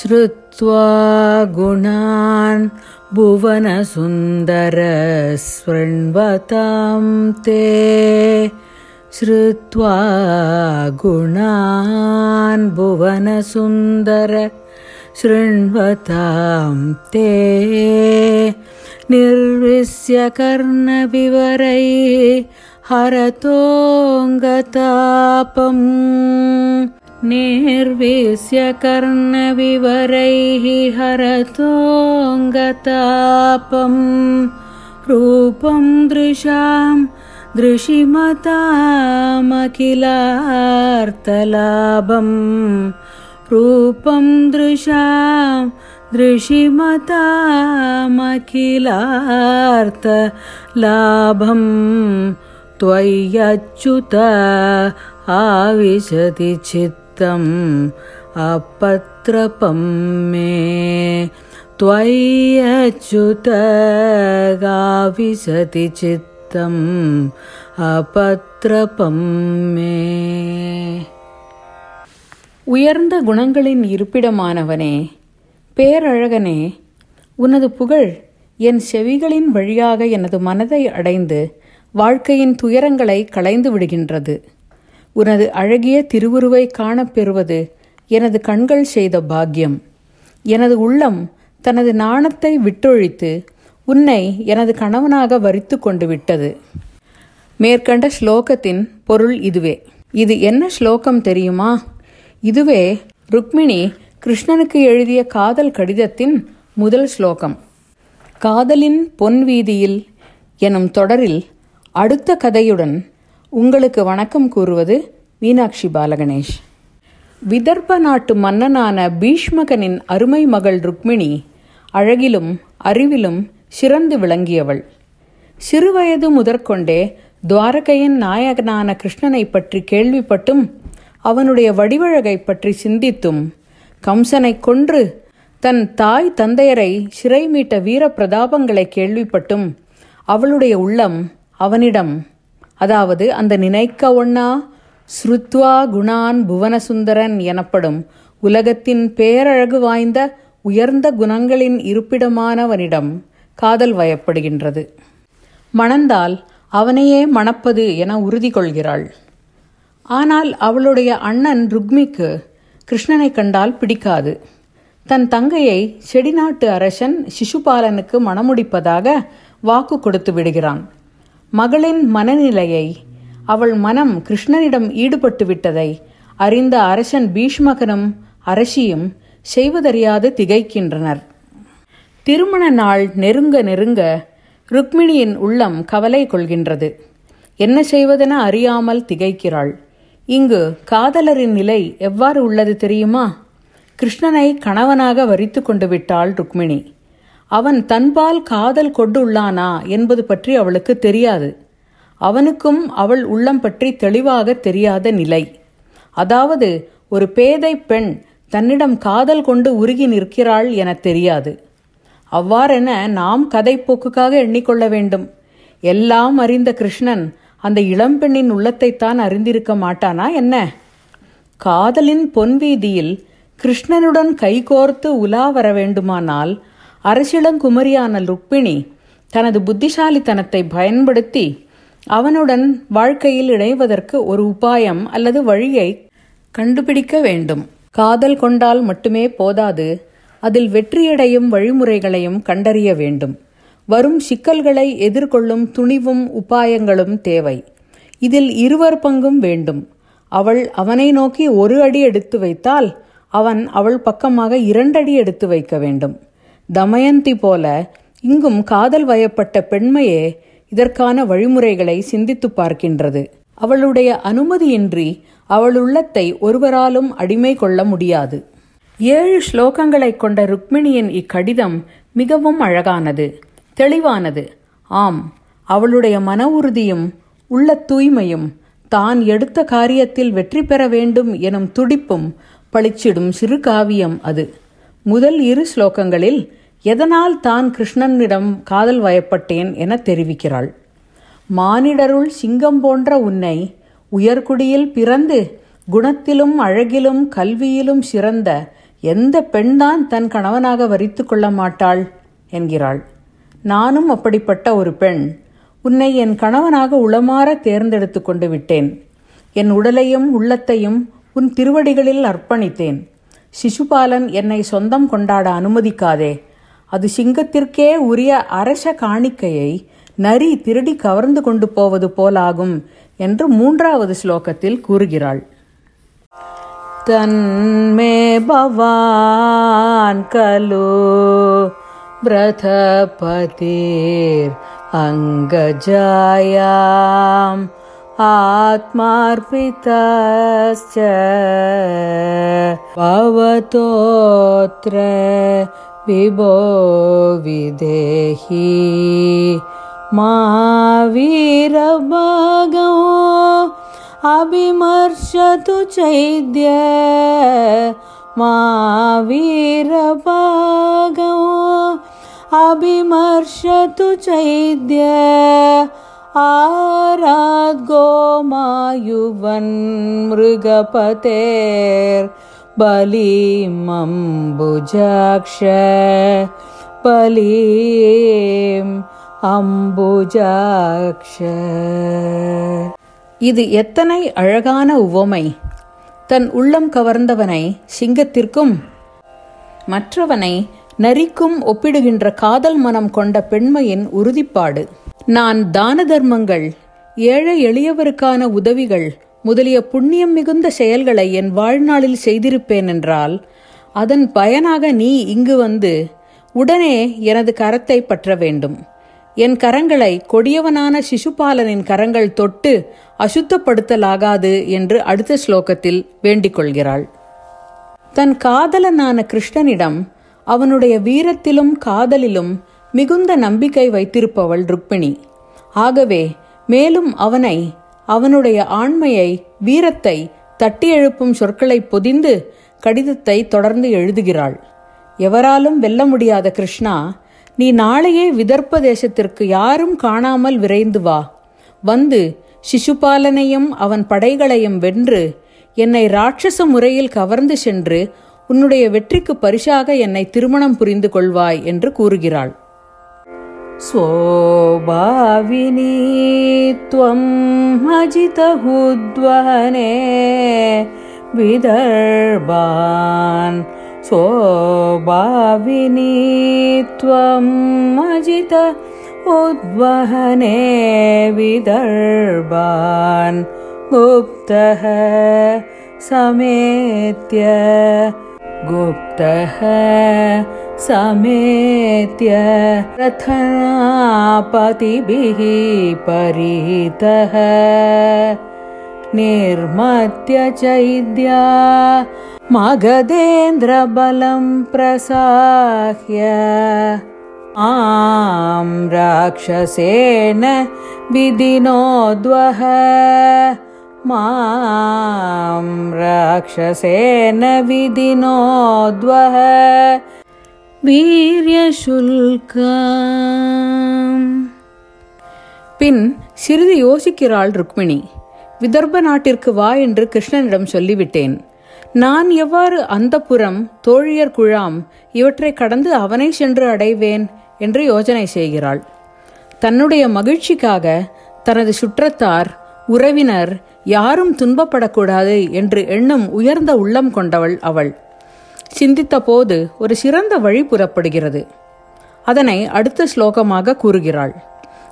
श्रुत्वा गुणान् भुवनसुन्दरस्वृण्वतां ते श्रुत्वा गुणान् भुवनसुन्दर शृण्वतां ते निर्विश्य कर्णविवरैः हरतोऽङ्गतापम् निर्विश्य कर्णविवरैः हरतोऽङ्गतापम् रूपं दृशां दृशिमतामखिलार्तलाभम् रूपं दृशां दृशिमतामखिलार्तलाभम् त्वय्यच्युत आविशति चित्तम् अपत्रपं मे त्वय्यच्युत गाविशति चित्तम् अपत्रपं मे உயர்ந்த குணங்களின் இருப்பிடமானவனே பேரழகனே உனது புகழ் என் செவிகளின் வழியாக எனது மனதை அடைந்து வாழ்க்கையின் துயரங்களை களைந்து விடுகின்றது உனது அழகிய திருவுருவை காணப்பெறுவது எனது கண்கள் செய்த பாக்கியம். எனது உள்ளம் தனது நாணத்தை விட்டொழித்து உன்னை எனது கணவனாக வரித்து கொண்டு விட்டது மேற்கண்ட ஸ்லோகத்தின் பொருள் இதுவே. இது என்ன ஸ்லோகம் தெரியுமா? இதுவே ருக்மிணி கிருஷ்ணனுக்கு எழுதிய காதல் கடிதத்தின் முதல் ஸ்லோகம். காதலின் பொன் வீதியில் எனும் தொடரில் அடுத்த கதையுடன் உங்களுக்கு வணக்கம் கூறுவது மீனாட்சி பாலகணேஷ். விதர்ப்ப நாட்டு மன்னனான பீஷ்மகனின் அருமை மகள் ருக்மிணி அழகிலும் அறிவிலும் சிறந்து விளங்கியவள். சிறுவயது முதற்கொண்டே துவாரகையின் நாயகனான கிருஷ்ணனை பற்றி கேள்விப்பட்டும் அவனுடைய வடிவழகை பற்றி சிந்தித்தும் கம்சனை கொன்று தன் தாய் தந்தையரை சிறை மீட்ட வீர பிரதாபங்களை கேள்விப்பட்டும் அவளுடைய உள்ளம் அவனிடம் அதாவது அந்த நினைக்க ஒண்ணா? ஸ்ருத்வா குணான் புவனசுந்தரன் எனப்படும் உலகத்தின் பேரழகு வாய்ந்த உயர்ந்த குணங்களின் இருப்பிடமானவனிடம் காதல் வயப்படுகின்றது. மணந்தால் அவனையே மணப்பது என உறுதி கொள்கிறாள். ஆனால் அவளுடைய அண்ணன் ருக்மிக்கு கிருஷ்ணனை கண்டால் பிடிக்காது. தன் தங்கையை செடிநாட்டு அரசன் சிசுபாலனுக்கு மணமுடிப்பதாக வாக்கு கொடுத்து விடுகிறான். மகளின் மனநிலையை அவள் மனம் கிருஷ்ணனிடம் ஈடுபட்டு விட்டதை அறிந்த அரசன் பீஷ்மகனும் அரசியும் செய்வதறியாது திகைக்கின்றனர். திருமண நாள் நெருங்க நெருங்க ருக்மிணியின் உள்ளம் கவலை கொள்கின்றது. என்ன செய்வதென அறியாமல் திகைக்கிறாள். இங்கு காதலரின் நிலை எவ்வாறு உள்ளது தெரியுமா? கிருஷ்ணனை கணவனாக வரித்து கொண்டு விட்டாள் ருக்மிணி. அவன் தன்பால் காதல் கொண்டுள்ளானா என்பது பற்றி அவளுக்கு தெரியாது. அவனுக்கும் அவள் உள்ளம் பற்றி தெளிவாக தெரியாத நிலை. அதாவது ஒரு பேதை பெண் தன்னிடம் காதல் கொண்டு உருகி நிற்கிறாள் என தெரியாது. அவ்வாறென நாம் கதை போக்குக்காக எண்ணிக்கொள்ள வேண்டும். எல்லாம் அறிந்த கிருஷ்ணன் அந்த இளம்பெண்ணின் உள்ளத்தைத்தான் அறிந்திருக்க மாட்டானா என்ன? காதலின் பொன்வீதியில் கிருஷ்ணனுடன் கைகோர்த்து உலா வர வேண்டுமானால் அரசிளங்குமரியான ருக்மிணி தனது புத்திசாலித்தனத்தை பயன்படுத்தி அவனுடன் வாழ்க்கையில் இணைவதற்கு ஒரு உபாயம் அல்லது வழியை கண்டுபிடிக்க வேண்டும். காதல் கொண்டால் மட்டுமே போதாது. அதில் வெற்றியடையும் வழிமுறைகளையும் கண்டறிய வேண்டும். வரும் சிக்கல்களை எதிர்கொள்ளும் துணிவும் உபாயங்களும் தேவை. இதில் இருவர் பங்கும் வேண்டும். அவள் அவனை நோக்கி ஒரு அடி எடுத்து வைத்தால் அவன் அவள் பக்கமாக இரண்டடி எடுத்து வைக்க வேண்டும். தமயந்தி போல இங்கும் காதல் வயப்பட்ட பெண்மையே இதற்கான வழிமுறைகளை சிந்தித்து பார்க்கின்றது. அவளுடைய அனுமதியின்றி அவள் உள்ளத்தை ஒருவராலும் அடிமை கொள்ள முடியாது. ஏழு ஸ்லோகங்களைக் கொண்ட ருக்மிணியின் இக்கடிதம் மிகவும் அழகானது தெளிவானது. ஆம் அவளுடைய மன உறுதியும் உள்ள தூய்மையும் தான் எடுத்த காரியத்தில் வெற்றி பெற வேண்டும் எனும் துடிப்பும் பளிச்சிடும் சிறு காவியம் அது. முதல் இரு ஸ்லோகங்களில் எதனால் தான் கிருஷ்ணனிடம் காதல் வயப்பட்டேன் என தெரிவிக்கிறாள். மானிடருள் சிங்கம் போன்ற உன்னை உயர்குடியில் பிறந்து குணத்திலும் அழகிலும் கல்வியிலும் சிறந்த எந்த பெண்தான் தன் கணவனாக வரித்து கொள்ள மாட்டாள்? என்கிறாள். நானும் அப்படிப்பட்ட ஒரு பெண். உன்னை என் கணவனாக உளமாற தேர்ந்தெடுத்து கொண்டு விட்டேன். என் உடலையும் உள்ளத்தையும் உன் திருவடிகளில் அர்ப்பணித்தேன். சிசுபாலன் என்னை சொந்தம் கொண்டாட அனுமதிக்காதே. அது சிங்கத்திற்கே உரிய அரச காணிக்கையை நரி திருடி கவர்ந்து கொண்டு போவது போலாகும் என்று மூன்றாவது ஸ்லோகத்தில் கூறுகிறாள். தன்மே பவான் கலு பிரதபதீர் அங்கஜாயாம் आत्मार्पितश्च भवतोऽत्र विभो विभोविदेहि महावीरभागो अविमर्शतु चैद्य महावीरभागो वीरबिमर्शतु चैद्य आराद्गो मायुवन्मृगपतेर्बलिमम्बुजाक्ष बलिम् அம்புஜாக்ஷ இது எத்தனை அழகான உவமை தன் உள்ளம் கவர்ந்தவனை சிங்கத்திற்கும் மற்றவனை நரிக்கும் ஒப்பிடுகின்ற காதல் மனம் கொண்ட பெண்மையின் உறுதிப்பாடு நான் தான தர்மங்கள் ஏழை எளியவருக்கான உதவிகள் முதலிய புண்ணியம் மிகுந்த செயல்களை என் வாழ்நாளில் செய்திருப்பேன் என்றால் அதன் பயனாக நீ இங்கு வந்து உடனே எனது கரத்தை பற்ற வேண்டும். என் கரங்களை கொடியவனான சிசுபாலனின் கரங்கள் தொட்டு அசுத்தப்படுத்தலாகாது என்று அடுத்த ஸ்லோகத்தில் வேண்டிக் கொள்கிறாள். தன் காதலனான கிருஷ்ணனிடம் அவனுடைய வீரத்திலும் காதலிலும் மிகுந்த நம்பிக்கை வைத்திருப்பவள் ருக்மிணி. ஆகவே மேலும் அவனை அவனுடைய ஆண்மையை வீரத்தை தட்டி எழுப்பும் சொற்களை பொதிந்து கடிதத்தை தொடர்ந்து எழுதுகிறாள். எவராலும் வெல்ல முடியாத கிருஷ்ணா நீ நாளையே விதர்ப்ப தேசத்திற்கு யாரும் காணாமல் விரைந்து வா. வந்து சிசுபாலனையும் அவன் படைகளையும் வென்று என்னை ராட்சச முறையில் கவர்ந்து சென்று உன்னுடைய வெற்றிக்கு பரிசாக என்னை திருமணம் புரிந்து கொள்வாய் என்று கூறுகிறாள். स्वभाविनी त्वम् अजितहुद्वहने विदर्भान् स्वभाविनी त्वम् अजित उद्वहने विदर्भान् गुप्तः समेत्य गुप्तः समेत्य रथनापतिभिः परितः। निर्मत्य चैद्या मगधेन्द्रबलं प्रसाह्य। आं राक्षसेन विधिनोद्वह मां राक्षसेन विधिनोद्वह வீரியசுல்கம். பின் சிறிது யோசிக்கிறாள் ருக்மிணி. விதர்ப்ப நாட்டிற்கு வா என்று கிருஷ்ணனிடம் சொல்லிவிட்டேன். நான் எவ்வாறு அந்தப்புறம் தோழியர் குழாம் இவற்றை கடந்து அவனை சென்று அடைவேன் என்று யோசனை செய்கிறாள். தன்னுடைய மகிழ்ச்சிக்காக தனது சுற்றத்தார் உறவினர் யாரும் துன்பப்படக்கூடாது என்று எண்ணும் உயர்ந்த உள்ளம் கொண்டவள் அவள். சிந்தித்த போது ஒரு சிறந்த வழி புறப்படுகிறது. அதனை அடுத்த ஸ்லோகமாக கூறுகிறாள்.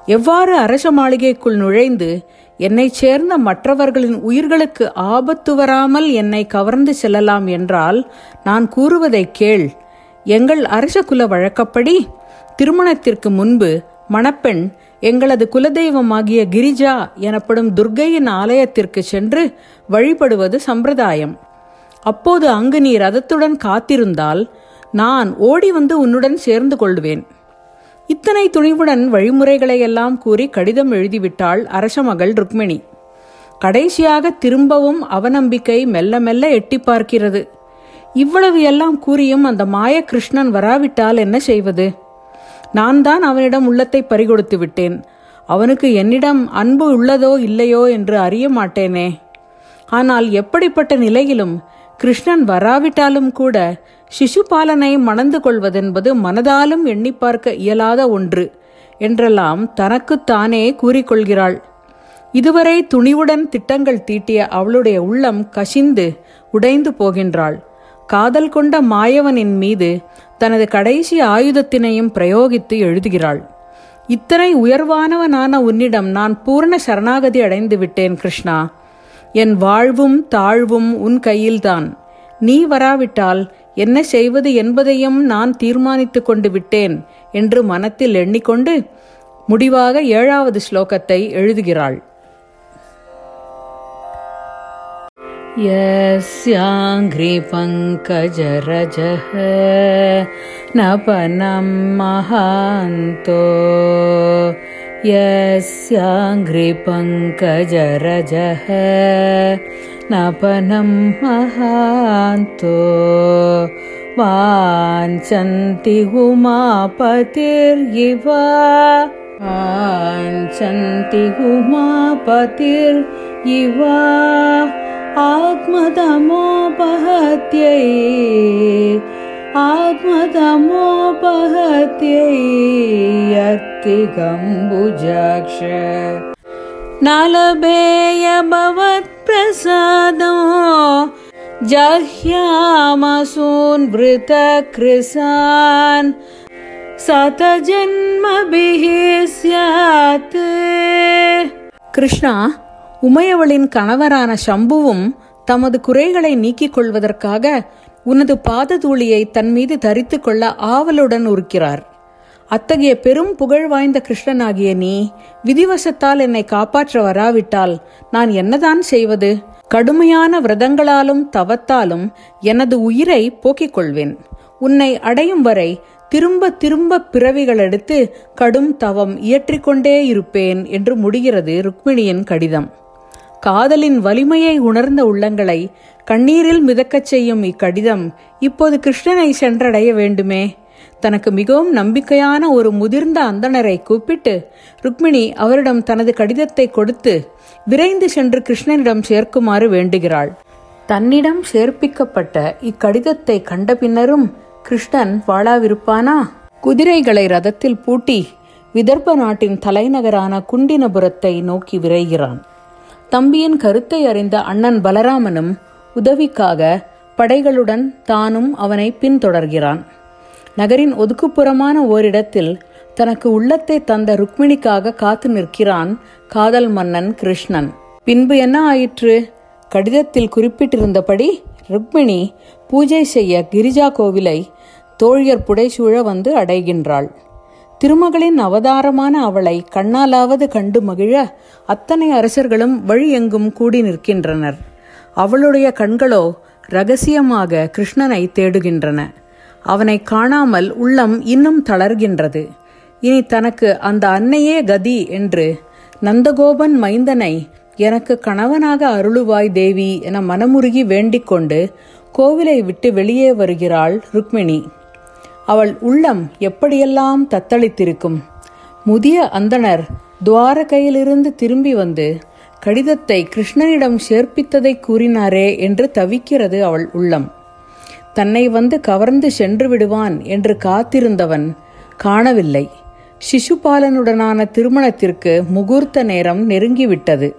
எவ்வாறு அரச மாளிகைக்குள் நுழைந்து என்னை சேர்ந்த மற்றவர்களின் உயிர்களுக்கு ஆபத்து வராமல் என்னை கவர்ந்து செல்லலாம் என்றால் நான் கூறுவதை கேள். எங்கள் அரச குல வழக்கப்படி திருமணத்திற்கு முன்பு மணப்பெண் எங்களது குலதெய்வமாகிய கிரிஜா எனப்படும் துர்க்கையின் ஆலயத்திற்கு சென்று வழிபடுவது சம்பிரதாயம். அப்போது அங்கு நீ ரதத்துடன் காத்திருந்தால் நான் ஓடி வந்து உன்னுடன் சேர்ந்து கொள்வேன். இத்தனை துணிவுடன் வழிமுறைகளை எல்லாம் கூறி கடிதம் எழுதிவிட்டாள் அரசமகள் ருக்மிணி. கடைசியாக திரும்பவும் அவநம்பிக்கை மெல்ல மெல்ல எட்டி பார்க்கிறது. இவ்வளவு எல்லாம் கூறியும் அந்த மாய கிருஷ்ணன் வராவிட்டால் என்ன செய்வது? நான் தான் அவனிடம் உள்ளத்தை பறிகொடுத்து விட்டேன். அவனுக்கு என்னிடம் அன்பு உள்ளதோ இல்லையோ என்று அறிய மாட்டேனே. ஆனால் எப்படிப்பட்ட நிலையிலும் கிருஷ்ணன் வராவிட்டாலும் கூட சிசுபாலனை மணந்து கொள்வதென்பது மனதாலும் எண்ணி பார்க்க இயலாத ஒன்று என்றெல்லாம் தனக்குத்தானே கூறிக்கொள்கிறாள். இதுவரை துணிவுடன் திட்டங்கள் தீட்டிய அவளுடைய உள்ளம் கசிந்து உடைந்து போகின்றாள். காதல் கொண்ட மாயவனின் மீது தனது கடைசி ஆயுதத்தினையும் பிரயோகித்து எழுதுகிறாள். இத்தனை உயர்வானவனான உன்னிடம் நான் பூரண சரணாகதி அடைந்து விட்டேன் கிருஷ்ணா. என் வாழ்வும் தாழ்வும் உன் கையில்தான் நீ வராவிட்டால் என்ன செய்வது என்பதையும் நான் தீர்மானித்துக் கொண்டு விட்டேன் என்று மனத்தில் எண்ணிக்கொண்டு முடிவாக ஏழாவது ஸ்லோகத்தை எழுதுகிறாள் यस्याङ्घ्रिपङ्कजरजः नपनं महान्तो यस्याङ्घ्रिपङ्कजरजः नपनं महान्तो वाञ्छन्ति उमापतिर्यिव। वाञ्छन्ति उमापतिर्यिव। आत्मतमोपहत्यै आत्मतमोपहत्यै यत्तिगम्बुजाक्ष नलभेय भवत्प्रसादो जह्यामसून् वृतकृसान् சதஜன்மபிஹ ஸ்யாத் கிருஷ்ணா உமையவளின் கணவரான சம்புவும் தமது குறைகளை நீக்கிக் கொள்வதற்காக உனது பாததூளியை தன் மீது தரித்து கொள்ள ஆவலுடன் இருக்கிறார் அத்தகைய பெரும் புகழ் வாய்ந்த கிருஷ்ணனாகிய நீ விதிவசத்தால் என்னை காப்பாற்ற வராவிட்டால் நான் என்னதான் செய்வது? கடுமையான விரதங்களாலும் தவத்தாலும் எனது உயிரை போக்கிக் கொள்வேன் உன்னை அடையும் வரை திரும்ப திரும்ப பிறவிகள் எடுத்து கடும் தவம் இயற்றிக்கொண்டே இருப்பேன் என்று முடிகிறது ருக்மிணியின் கடிதம். காதலின் வலிமையை உணர்ந்த உள்ளங்களை கண்ணீரில் மிதக்கச் செய்யும் இக்கடிதம் இப்போது கிருஷ்ணனை சென்றடைய வேண்டுமே? தனக்கு மிகவும் நம்பிக்கையான ஒரு முதிர்ந்த அந்தணரை கூப்பிட்டு ருக்மிணி அவரிடம் தனது கடிதத்தை கொடுத்து விரைந்து சென்று கிருஷ்ணனிடம் சேர்க்குமாறு வேண்டுகிறாள். தன்னிடம் சேர்ப்பிக்கப்பட்ட இக்கடிதத்தை கண்ட பின்னரும் கிருஷ்ணன் வாழாவிருப்பானா? குதிரைகளை ரதத்தில் பூட்டி விதர்ப்ப நாட்டின் தலைநகரான குண்டினபுரத்தை நோக்கி விரைகிறான். தம்பியின் கருத்தை அறிந்த அண்ணன் பலராமனும் உதவிக்காக படைகளுடன் தானும் அவனை பின்தொடர்கிறான். நகரின் ஒதுக்குப்புறமான ஓரிடத்தில் தனக்கு உள்ளத்தை தந்த ருக்மிணிக்காக காத்து நிற்கிறான் காதல் மன்னன் கிருஷ்ணன். பின்பு என்ன ஆயிற்று? கடிதத்தில் குறிப்பிட்டிருந்தபடி ருக்மிணி பூஜை செய்ய கிரிஜா கோவிலை தோழியர் புடைசூழ வந்து அடைகின்றாள். திருமகளின் அவதாரமான அவளை கண்ணாலாவது கண்டு மகிழ அத்தனை அரசர்களும் வழி எங்கும் கூடி நிற்கின்றனர். அவளுடைய கண்களோ ரகசியமாக கிருஷ்ணனை தேடுகின்றன. அவனை காணாமல் உள்ளம் இன்னும் தளர்கின்றது. இனி தனக்கு அந்த அன்னையே கதி என்று நந்தகோபன் மைந்தனை எனக்கு கணவனாக அருளுவாய் தேவி என மனமுருகி வேண்டிக் கொண்டு கோவிலை விட்டு வெளியே வருகிறாள் ருக்மிணி. அவள் உள்ளம் எப்படியெல்லாம் தத்தளித்திருக்கும். முதிய அந்தணர் துவாரகையிலிருந்து திரும்பி வந்து கடிதத்தை கிருஷ்ணனிடம் சேர்ப்பித்ததை கூறினாரே என்று தவிக்கிறது அவள் உள்ளம். தன்னை வந்து கவர்ந்து சென்று விடுவான் என்று காத்திருந்தவன் காணவில்லை. சிசுபாலனுடனான திருமணத்திற்கு முகூர்த்த நேரம் நெருங்கிவிட்டது.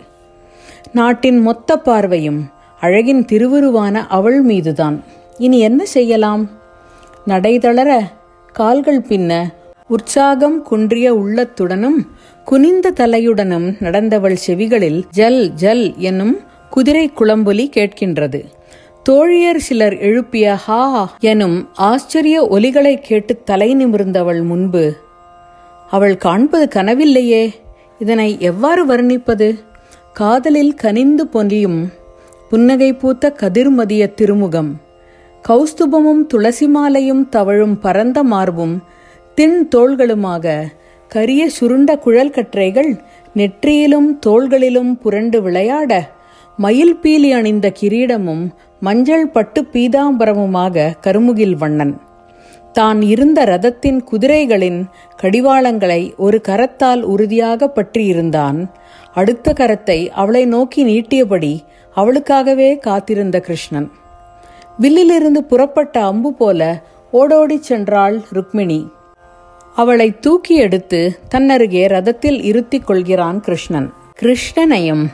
நாட்டின் மொத்த பார்வையும் அழகின் திருவுருவான அவள் மீதுதான். இனி என்ன செய்யலாம்? நடைதளர கால்கள் பின்ன உற்சாகம் குன்றிய உள்ளத்துடனும் குனிந்த தலையுடனும் நடந்தவள் செவிகளில் ஜல் ஜல் என்னும் குதிரை குளம்பொலி கேட்கின்றது. தோழியர் சிலர் எழுப்பிய ஹா எனும் ஆச்சரிய ஒலிகளை கேட்டு தலை நிமிர்ந்தவள் முன்பு அவள் காண்பது கனவில்லையே இதனை எவ்வாறு வர்ணிப்பது? காதலில் கனிந்து பொலியும் புன்னகை பூத்த கதிர்மதிய திருமுகம். கௌஸ்துபமும் துளசி மாலையும் தவழும் பரந்த மார்பும் தின் தோள்களுமாக கரிய சுருண்ட குழல் கற்றைகள் நெற்றியிலும் தோள்களிலும் புரண்டு விளையாட மயில் பீலி அணிந்த கிரீடமும் மஞ்சள் பட்டு பீதாம்பரமுமாக கருமுகில் வண்ணன். தான் இருந்த ரதத்தின் குதிரைகளின் கடிவாளங்களை ஒரு கரத்தால் உறுதியாக பற்றியிருந்தான். அடுத்த கரத்தை அவளை நோக்கி நீட்டியபடி அவளுக்காகவே காத்திருந்த கிருஷ்ணன். வில்லிலிருந்து புறப்பட்ட அம்பு போல ஓடோடிச் சென்றாள் ருக்மிணி. அவளை தூக்கி எடுத்து தன்னருகே ரதத்தில் இருத்திக் கொள்கிறான் கிருஷ்ணன். கிருஷ்ணனையும்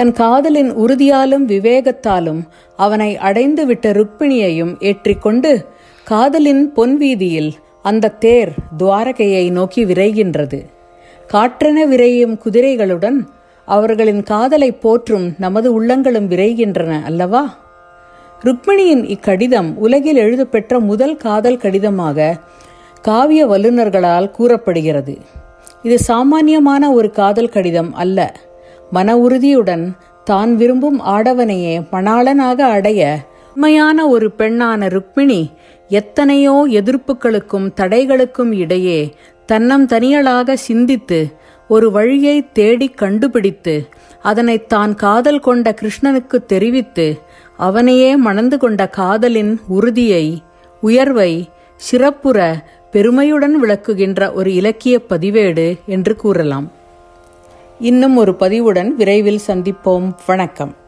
தன் காதலின் உறுதியாலும் விவேகத்தாலும் அவனை அடைந்து விட்ட ருக்மிணியையும் ஏற்றிக்கொண்டு காதலின் பொன்வீதியில் அந்த தேர் துவாரகையை நோக்கி விரைகின்றது. காற்றென விரையும் குதிரைகளுடன் அவர்களின் காதலை போற்றும் நமது உள்ளங்களும் விரைகின்றன அல்லவா? ருக்மிணியின் இக்கடிதம் உலகில் எழுதப்பெற்ற முதல் காதல் கடிதமாக காவிய வல்லுநர்களால் கூறப்படுகிறது. இது சாமானியமான ஒரு காதல் கடிதம் அல்ல. மன உறுதியுடன் தான் விரும்பும் ஆடவனையே மணாளனாக அடைய உண்மையான ஒரு பெண்ணான ருக்மிணி எத்தனையோ எதிர்ப்புகளுக்கும் தடைகளுக்கும் இடையே தன்னம் தனியலாக சிந்தித்து ஒரு வழியை தேடி கண்டுபிடித்து அதனை தான் காதல் கொண்ட கிருஷ்ணனுக்கு தெரிவித்து அவனையே மணந்து கொண்ட காதலின் உறுதியை உயர்வை சிறப்புற பெருமையுடன் விளக்குகின்ற ஒரு இலக்கிய பதிவேடு என்று கூறலாம். இன்னும் ஒரு பதிவுடன் விரைவில் சந்திப்போம். வணக்கம்.